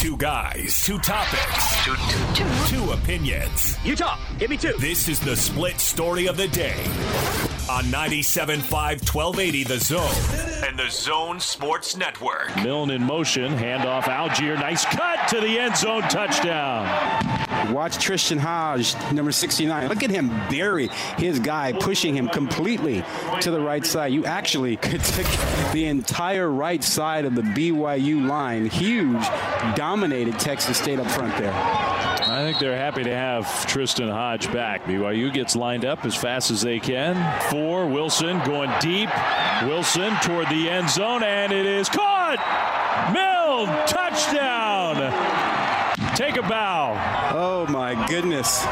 Two guys, two topics, two, two, two. two opinions. You talk. Give me two. This is the split story of the day on 97.5 1280 The Zone and the Zone Sports Network. Milne in motion, handoff Allgeier, nice cut to the end zone, touchdown. Watch Tristen Hoge, number 69. Look at him bury his guy, pushing him completely to the right side. You actually could take the entire right side of the BYU line. Huge, dominated Texas State up front there. I think they're happy to have Tristen Hoge back. BYU gets lined up as fast as they can. Four, Wilson going deep. Wilson toward the end zone, and it is caught. Milne, touchdown. Take a bow. Oh, my goodness.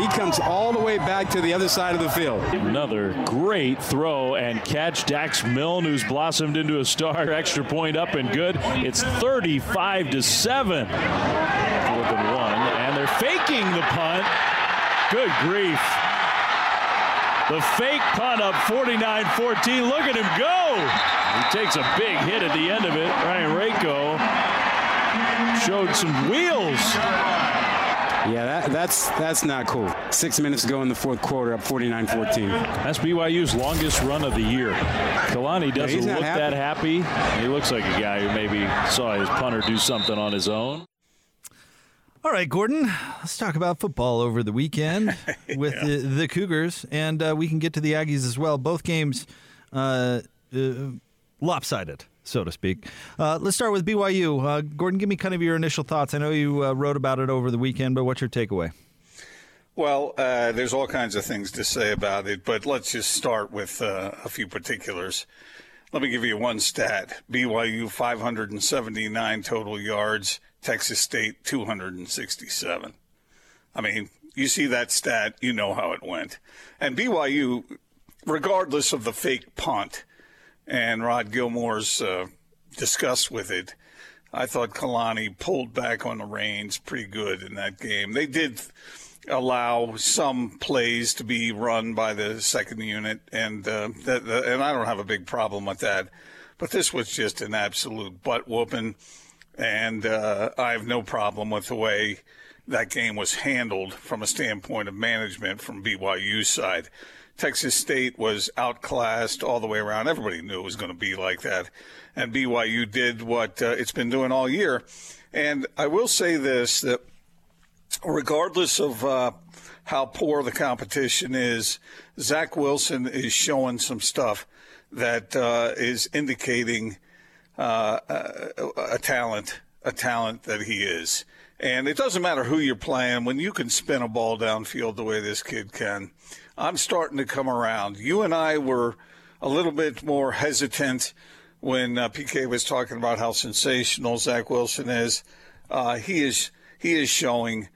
He comes all the way back to the other side of the field. Another great throw and catch. Dax Milne, who's blossomed into a star. Extra point up and good. It's 35 to 7. Fourth and one. And they're faking the punt. Good grief. The fake punt up 49 14. Look at him go. He takes a big hit at the end of it. Ryan Rehkow showed some wheels. Yeah, that, that's that's not cool. Six minutes ago in the fourth quarter, up 49-14. That's BYU's longest run of the year. Kalani doesn't yeah, look happy. that happy. He looks like a guy who maybe saw his punter do something on his own. All right, Gordon, let's talk about football over the weekend with yeah. the, the, Cougars, and uh, we can get to the Aggies as well. Both games uh, uh, lopsided, so to speak. Uh, let's start with BYU. Uh, Gordon, give me kind of your initial thoughts. I know you uh, wrote about it over the weekend, but what's your takeaway? Well, there's all kinds of things to say about it, but let's just start with a few particulars. Let me give you one stat BYU 579 total yards. Texas State 267. I mean, you see that stat, you know how it went. And BYU, regardless of the fake punt and Rod Gilmore's uh, disgust with it, I thought Kalani pulled back on the reins pretty good in that game. They did allow some plays to be run by the second unit, and uh, that, and I don't have a big problem with that. But this was just an absolute butt whooping and uh, I have no problem with the way that game was handled from a standpoint of management from BYU's side. Texas State was outclassed all the way around. Everybody knew it was going to be like that. And BYU did what uh, it's been doing all year. And I will say this that regardless of uh, how poor the competition is, Zach Wilson is showing some stuff that uh, is indicating – uh, a, a talent, a talent that he is. And it doesn't matter who you're playing when you can spin a ball downfield the way this kid can. I'm starting to come around. You and I were a little bit more hesitant when uh, PK was talking about how sensational Zach Wilson is. Uh, he is he is showing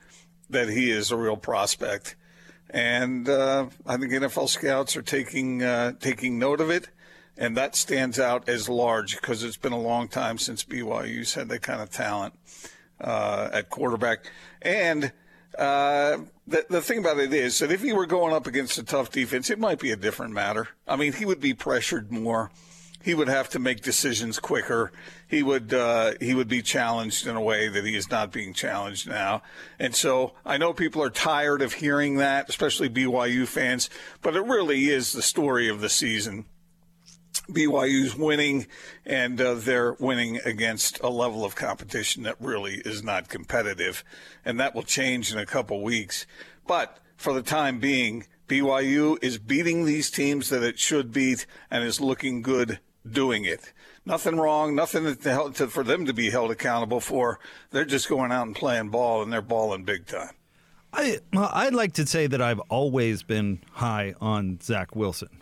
that he is a real prospect, and uh, I think NFL scouts are taking uh, taking note of it and that stands out as large because it's been a long time since BYU's had that kind of talent uh, at quarterback. And uh, the, the thing about it is that if he were going up against a tough defense, it might be a different matter. I mean, he would be pressured more. He would have to make decisions quicker. He would uh, he would be challenged in a way that he is not being challenged now. And so I know people are tired of hearing that, especially BYU fans. But it really is the story of the season BYU's winning, and uh, they're winning against a level of competition that really is not competitive, and that will change in a couple weeks. But for the time being, BYU is beating these teams that it should beat and is looking good doing it. Nothing wrong, nothing to, to, for them to be held accountable for. They're just going out and playing ball, and they're balling big time. I, well, I'd like to say that I've always been high on Zach Wilson.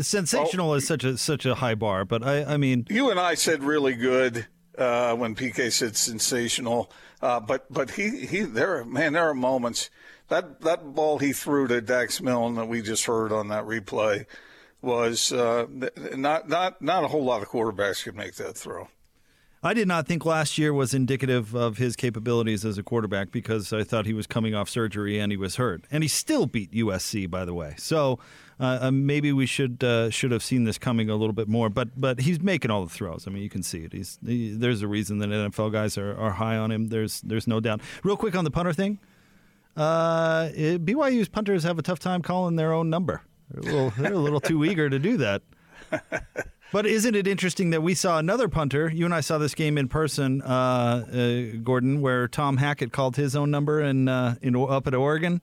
Sensational is such a such a high bar, but I, I mean, you and I said really good uh, when PK said sensational, uh, but but he he there man there are moments that that ball he threw to Dax Milne that we just heard on that replay was uh, not not not a whole lot of quarterbacks could make that throw. I did not think last year was indicative of his capabilities as a quarterback because I thought he was coming off surgery and he was hurt, and he still beat USC, by the way. So uh, uh, maybe we should uh, should have seen this coming a little bit more. But but he's making all the throws. I mean, you can see it. He's he, there's a reason that NFL guys are, are high on him. There's there's no doubt. Real quick on the punter thing, uh, it, BYU's punters have a tough time calling their own number. They're a little, they're a little too eager to do that. But isn't it interesting that we saw another punter? You and I saw this game in person, uh, uh, Gordon, where Tom Hackett called his own number in, uh, in up at Oregon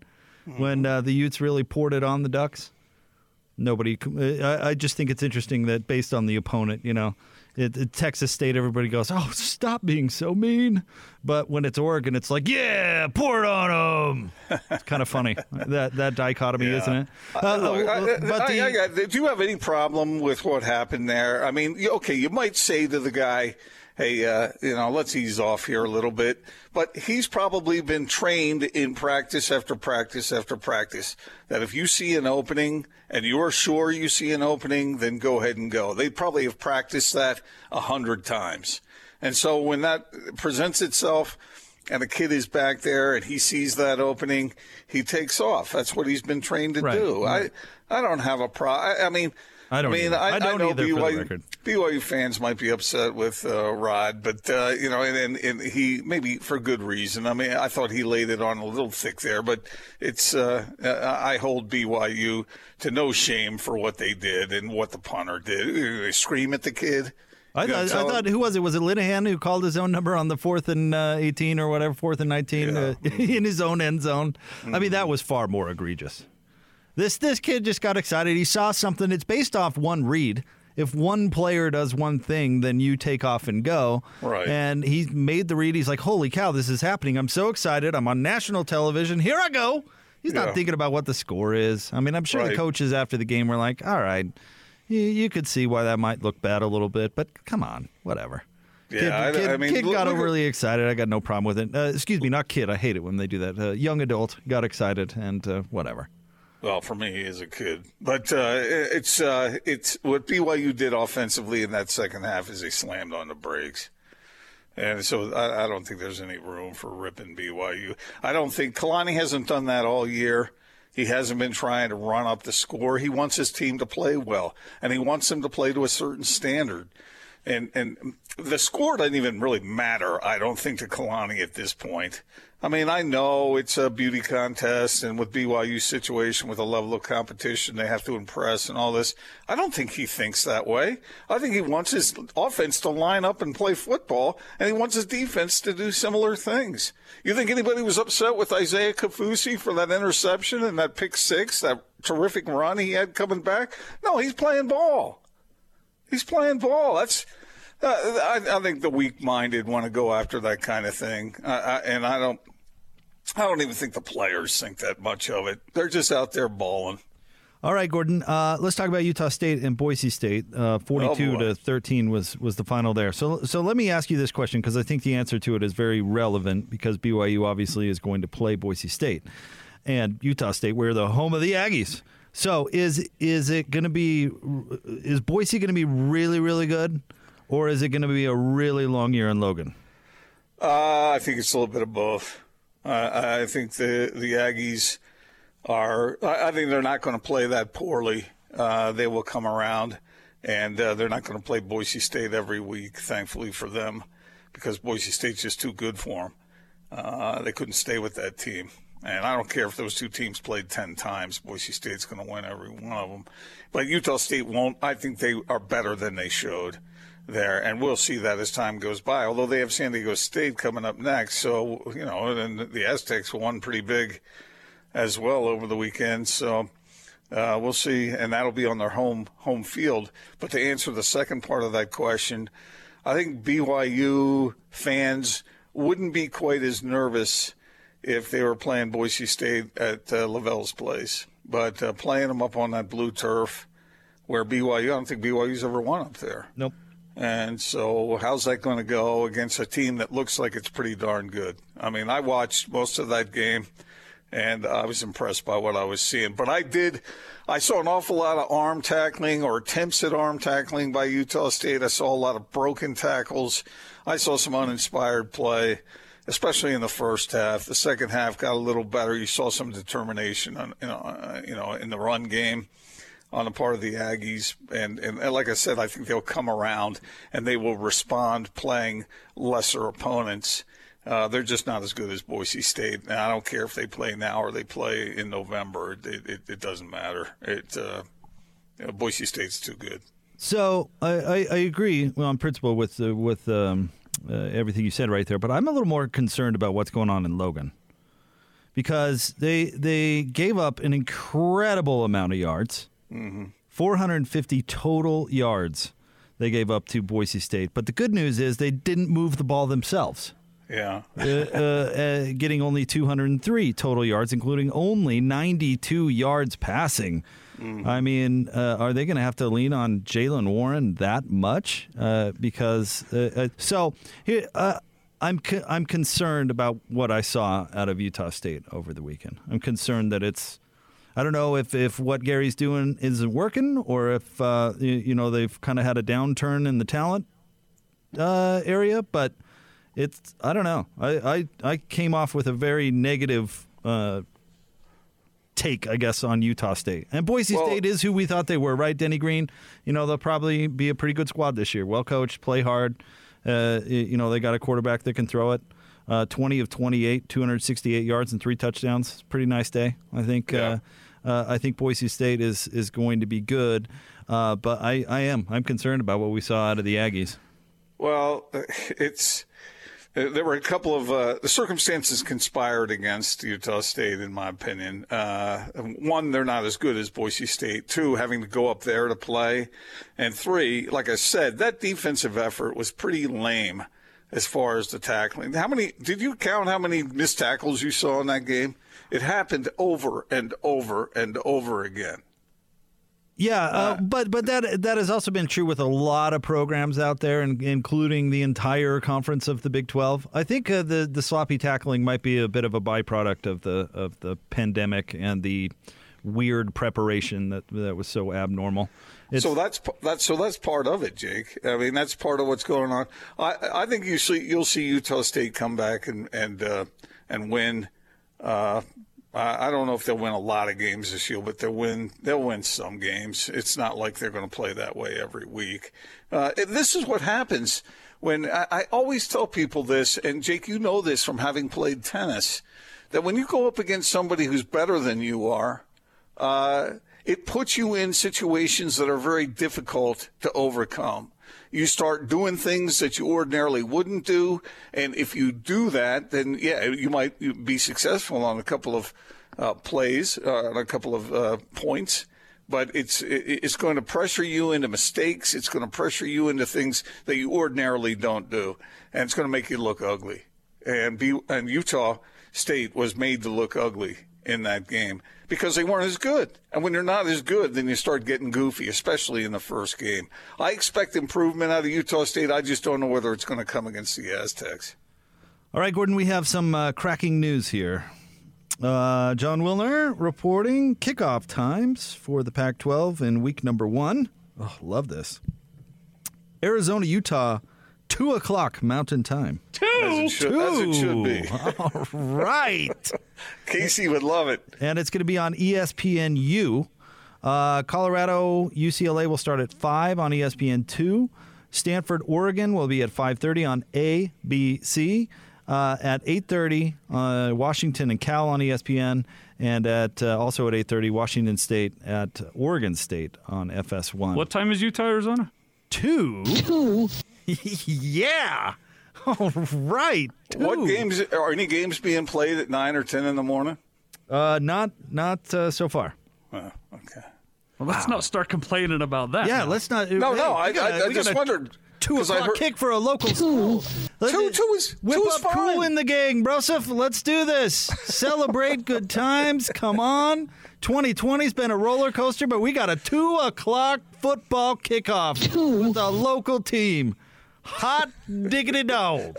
mm-hmm. when uh, the Utes really poured it on the Ducks. Nobody. Uh, I, I just think it's interesting that based on the opponent, you know, it, it, Texas State, everybody goes, "Oh, stop being so mean," but when it's Oregon, it's like, "Yeah, pour it on them." It's kind of funny that that dichotomy, yeah. isn't it? Uh, Look, I, uh, uh, but the, I, do you have any problem with what happened there? I mean, okay, you might say to the guy hey, uh, you know, let's ease off here a little bit. But he's probably been trained in practice after practice after practice that if you see an opening and you're sure you see an opening, then go ahead and go. They probably have practiced that a hundred times. And so when that presents itself, and a kid is back there and he sees that opening, he takes off. That's what he's been trained to right, do. Right. I I don't have a pro. I, I mean, I don't. I mean, I, I, don't I know either. BYU, BYU fans might be upset with uh, Rod, but uh, you know, and, and, and, he maybe for good reason. I mean, I thought he laid it on a little thick there, but it's. Uh, I hold BYU to no shame for what they did and what the punter did. They scream at the kid. I thought, I thought who was it? Was it Linehan who called his own number on the fourth and uh, eighteen or whatever, fourth and nineteen yeah. uh, in his own end zone? Mm-hmm. I mean, that was far more egregious. This this kid just got excited. He saw something. It's based off one read. If one player does one thing, then you take off and go. Right. And he made the read. He's like, "Holy cow, this is happening! I'm so excited! I'm on national television. Here I go." He's yeah. not thinking about what the score is. I mean, I'm sure right. the coaches after the game were like, "All right, you, you, could see why that might look bad a little bit, but come on, whatever." Yeah, kid, I, kid, I mean, kid got look, overly excited. I got no problem with it. Uh, excuse me, not kid. I hate it when they do that. Uh, young adult got excited and uh, whatever. Well, for me as a kid, but uh, it's uh, it's what BYU did offensively in that second half is they slammed on the brakes, and so I, I don't think there's any room for ripping BYU. I don't think Kalani hasn't done that all year. He hasn't been trying to run up the score. He wants his team to play well, and he wants them to play to a certain standard. And and the score doesn't even really matter, I don't think, to Kalani at this point. I mean, I know it's a beauty contest, and with BYU's situation, with the level of competition, they have to impress and all this. I don't think he thinks that way. I think he wants his offense to line up and play football, and he wants his defense to do similar things. You think anybody was upset with Isaiah Kaufusi for that interception and that pick six, that terrific run he had coming back? No, he's playing ball. He's playing ball. That's uh, I, I, think the weak-minded want to go after that kind of thing, uh, I, and I don't. I don't even think the players think that much of it. They're just out there balling. All right, Gordon. Uh, let's talk about Utah State and Boise State. Uh, Forty-two oh to thirteen was was the final there. So, so let me ask you this question because I think the answer to it is very relevant because BYU obviously is going to play Boise State and Utah State. We're the home of the Aggies. So, is is it going to be? Is Boise going to be really really good, or is it going to be a really long year in Logan? Uh, I think it's a little bit of both. Uh, I think the the Aggies are. I think they're not going to play that poorly. Uh, they will come around, and uh, they're not going to play Boise State every week. Thankfully for them, because Boise State's just too good for them. Uh, they couldn't stay with that team. And I don't care if those two teams played 10 times, Boise State's going to win every one of them. But Utah State won't. I think they are better than they showed there, and we'll see that as time goes by. Although they have San Diego State coming up next, so you know, and the Aztecs won pretty big as well over the weekend. So uh, we'll see, and that'll be on their home home field. But to answer the second part of that question, I think BYU fans wouldn't be quite as nervous if they were playing Boise State at uh, LaVell's place, but uh, playing them up on that blue turf. Where BYU, I don't think BYU's ever won up there. Nope. And so, how's that going to go against a team that looks like it's pretty darn good? I mean, I watched most of that game, and I was impressed by what I was seeing. But I did, I saw an awful lot of arm tackling or attempts at arm tackling by Utah State. I saw a lot of broken tackles. I saw some uninspired play, especially in the first half. The second half got a little better. You saw some determination, on, you know, uh, you know, in the run game on the part of the Aggies. And, and, and, like I said, I think they'll come around and they will respond playing lesser opponents. Uh, they're just not as good as Boise State. And I don't care if they play now or they play in November. It, it, it doesn't matter. It, uh, you know, Boise State's too good. So I, I, I agree well, on principle with uh, with um, uh, everything you said right there, but I'm a little more concerned about what's going on in Logan because they they gave up an incredible amount of yards, mm-hmm. 450 total yards they gave up to Boise State. But the good news is they didn't move the ball themselves. Yeah. uh, uh, uh, getting only 203 total yards, including only 92 yards passing. Mm-hmm. I mean, uh, are they going to have to lean on Jaylen Warren that much? Uh, because uh, so here, I'm co- I'm concerned about what I saw out of Utah State over the weekend. I'm concerned that it's. I don't know if, if what Gary's doing isn't working, or if you, you know they've kind of had a downturn in the talent area, but it's I don't know. I I, I came off with a very negative uh, take, I guess, on Utah State. And Boise well, State is who we thought they were, right? Denny Green. You know they'll probably be a pretty good squad this year. Well coached, play hard. Uh, you know they got a quarterback that can throw it. Uh, 20 of 28, 268 yards and three touchdowns. Pretty nice day. I think. Yeah. Uh, uh, I think Boise State is is going to be good, uh, but I, I am I'm concerned about what we saw out of the Aggies. Well, it's uh, there were a couple of uh, the circumstances conspired against Utah State, in my opinion. Uh, one, they're not as good as Boise State. Two, having to go up there to play, and three, like I said, that defensive effort was pretty lame as far as the tackling. How many did you count? How many missed tackles you saw in that game? It happened over and over and over again. Yeah, uh, uh, but but that that has also been true with a lot of programs out there, and including the entire conference of the Big Twelve. I think uh, the the sloppy tackling might be a bit of a byproduct of the of the pandemic and the weird preparation that that was so abnormal. It's, so that's that's so that's part of it, Jake. I mean, that's part of what's going on. I I think you see you'll see Utah State come back and and uh, and win. Uh, I don't know if they'll win a lot of games this year, but they'll win. They'll win some games. It's not like they're going to play that way every week. Uh, this is what happens when I, I always tell people this, and Jake, you know this from having played tennis, that when you go up against somebody who's better than you are, uh, it puts you in situations that are very difficult to overcome you start doing things that you ordinarily wouldn't do. And if you do that, then yeah, you might be successful on a couple of uh, plays, uh, on a couple of uh, points. But it's it's going to pressure you into mistakes. It's going to pressure you into things that you ordinarily don't do, and it's going to make you look ugly. And be and Utah State was made to look ugly in that game because they weren't as good. And when they're not as good, then you start getting goofy, especially in the first game. I expect improvement out of Utah State. I just don't know whether it's going to come against the Aztecs. All right, Gordon, we have some uh, cracking news here. Uh, Jon Wilner reporting kickoff times for the Pac 12 in week number one. Oh, love this. Arizona, Utah 2 o'clock Mountain Time. Two? As it should, Two. As it should be. All right. Casey would love it. And it's going to be on ESPNU. Uh, Colorado, UCLA will start at 5 on ESPN2. Stanford, Oregon will be at 5.30 on ABC. Uh, at 8.30, uh, Washington and Cal on ESPN. And at uh, also at 8.30, Washington State at Oregon State on FS1. What time is Utah, Arizona? Two. Two. yeah. All right. What games are any games being played at nine or ten in the morning? Uh, not not uh, so far. Oh, okay. Well, let's wow. not start complaining about that. Yeah, now. let's not. No, hey, no. I, gotta, I, I just wondered. Two o'clock heard, kick for a local school. Two, two is whip two up fine. cool in the gang, Broseph. Let's do this. Celebrate good times. Come on. 2020's been a roller coaster, but we got a two o'clock football kickoff with a local team. Hot diggity dog.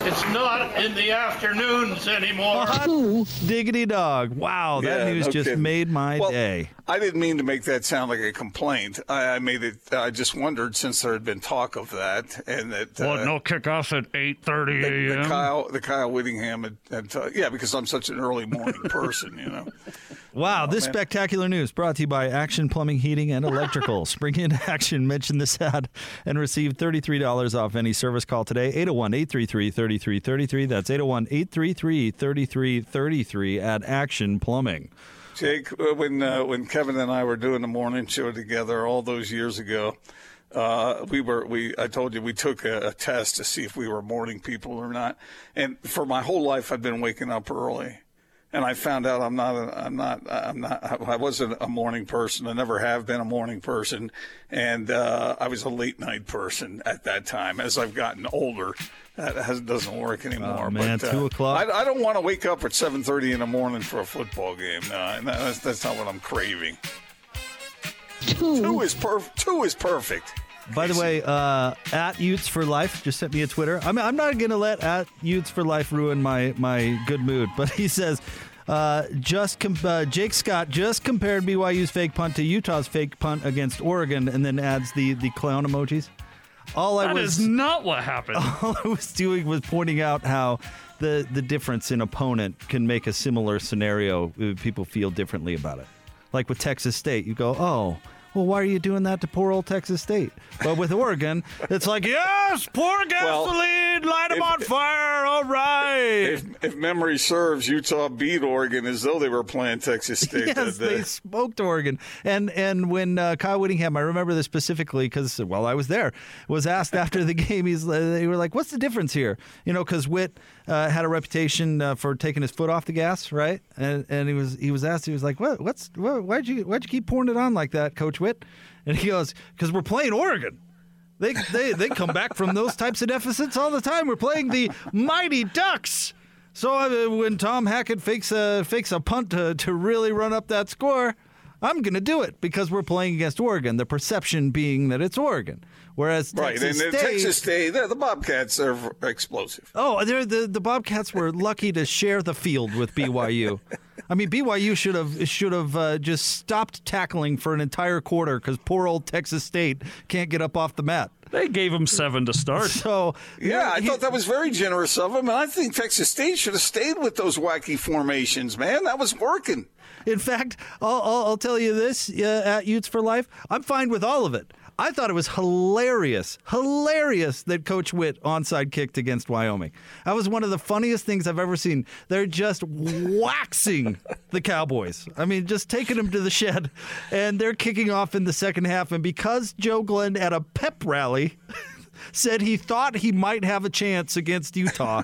It's not in the afternoons anymore. Hot Diggity dog. Wow, that Yeah, news no just kidding. made my Well, day. I didn't mean to make that sound like a complaint. I, I made it. I just wondered since there had been talk of that, and that uh, What, no kickoff at 8.30 the, the Kyle, the Kyle Whittingham had, had uh, yeah, because I'm such an early morning person, you know. Wow, this man. spectacular news brought to you by Action Plumbing, Heating, and Electrical. Spring into action. Mention this ad and receive $33 off any service call today. 801 833 3333. That's 801 833 3333 at Action Plumbing. Jake, uh, when uh, when Kevin and I were doing the morning show together all those years ago, uh, we were we I told you we took a, a test to see if we were morning people or not. And for my whole life, I've been waking up early, and I found out I'm not a, I'm not I'm not I wasn't a morning person. I never have been a morning person, and uh, I was a late night person at that time. As I've gotten older, that has, doesn't work anymore. Oh, man, but, uh, two o'clock? I, I don't want to wake up at 7:30 in the morning for a football game. No, and that's, that's not what I'm craving. Two is perfect. Two is perfect. By the way, uh, at Utes for Life just sent me a Twitter. I mean, I'm not going to let at Utes for Life ruin my my good mood, but he says. Uh, just com- uh, Jake Scott just compared BYU's fake punt to Utah's fake punt against Oregon, and then adds the the clown emojis. All I That was is not what happened. all I was doing was pointing out how the the difference in opponent can make a similar scenario. uh, People feel differently about it. Like with Texas State, you go, oh. Well, why are you doing that to poor old Texas State? But with Oregon, it's like, yes, pour gasoline, light them if- on fire, all right. If, if memory serves, Utah beat Oregon as though they were playing Texas State. yes, they smoked Oregon. And and when uh, Kyle Whittingham, I remember this specifically because well, I was there, was asked after the game. He's they were like, "What's the difference here?" You know, because Witt uh, had a reputation uh, for taking his foot off the gas, right? And and he was he was asked, he was like, "What? What's what, why'd you why'd you keep pouring it on like that, Coach Witt?" And he goes, "Because we're playing Oregon." They, they, they come back from those types of deficits all the time. We're playing the Mighty Ducks. So uh, when Tom Hackett fakes a fakes a punt to, to really run up that score, I'm going to do it because we're playing against Oregon. The perception being that it's Oregon, whereas right, Texas and State, Texas State, the, the Bobcats are explosive. oh, they're, the the Bobcats were lucky to share the field with BYU. I mean, BYU should have should have uh, just stopped tackling for an entire quarter because poor old Texas State can't get up off the mat. They gave him seven to start. So Yeah, I he- thought that was very generous of them, and I think Texas State should have stayed with those wacky formations, man. That was working. In fact, I'll, I'll, I'll tell you this uh, at Utes for Life, I'm fine with all of it. I thought it was hilarious, hilarious that Coach Witt onside kicked against Wyoming. That was one of the funniest things I've ever seen. They're just waxing the Cowboys. I mean, just taking them to the shed, and they're kicking off in the second half. And because Joe Glenn at a pep rally said he thought he might have a chance against Utah.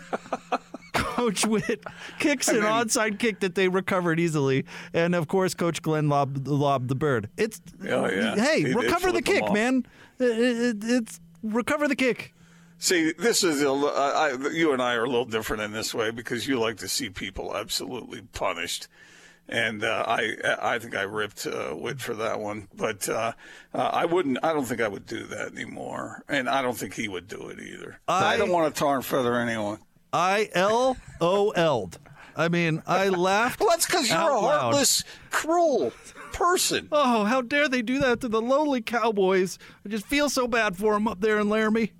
Coach Witt kicks an onside kick that they recovered easily, and of course, Coach Glenn lobbed, lobbed the bird. It's Oh, yeah. hey, He recover the kick, man. It- it- it's recover the kick. See, this is a, I, you and I are a little different in this way because you like to see people absolutely punished, and uh, I I think I ripped uh, Witt for that one, but uh, uh, I wouldn't. I don't think I would do that anymore, and I don't think he would do it either. I, I- don't want to tar and feather anyone. I L O L'd. I mean, I laughed. Well, that's because you're a loud. heartless, cruel person. Oh, how dare they do that to the lowly Cowboys? I just feel so bad for them up there in Laramie.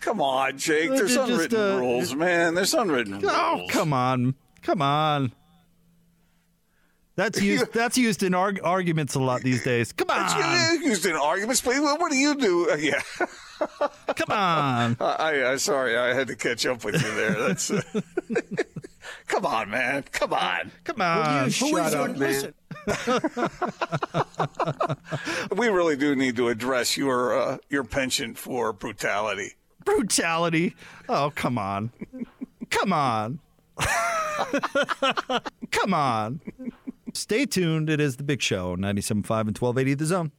Come on, Jake. There's just, unwritten uh, rules, man. There's unwritten Oh, rules. come on, come on. That's used. That's used in arg- arguments a lot these days. Come It's on, used in arguments, but what do you do? Uh, yeah, come on. I, I, I sorry, I had to catch up with you there. That's. Uh, come on, man. Come on. Come on. Shut up, man. We really do need to address your uh, your penchant for brutality. Brutality. Oh, come on. Come on. come on. Stay tuned. It is the big show, 97.5 and 1280 The Zone.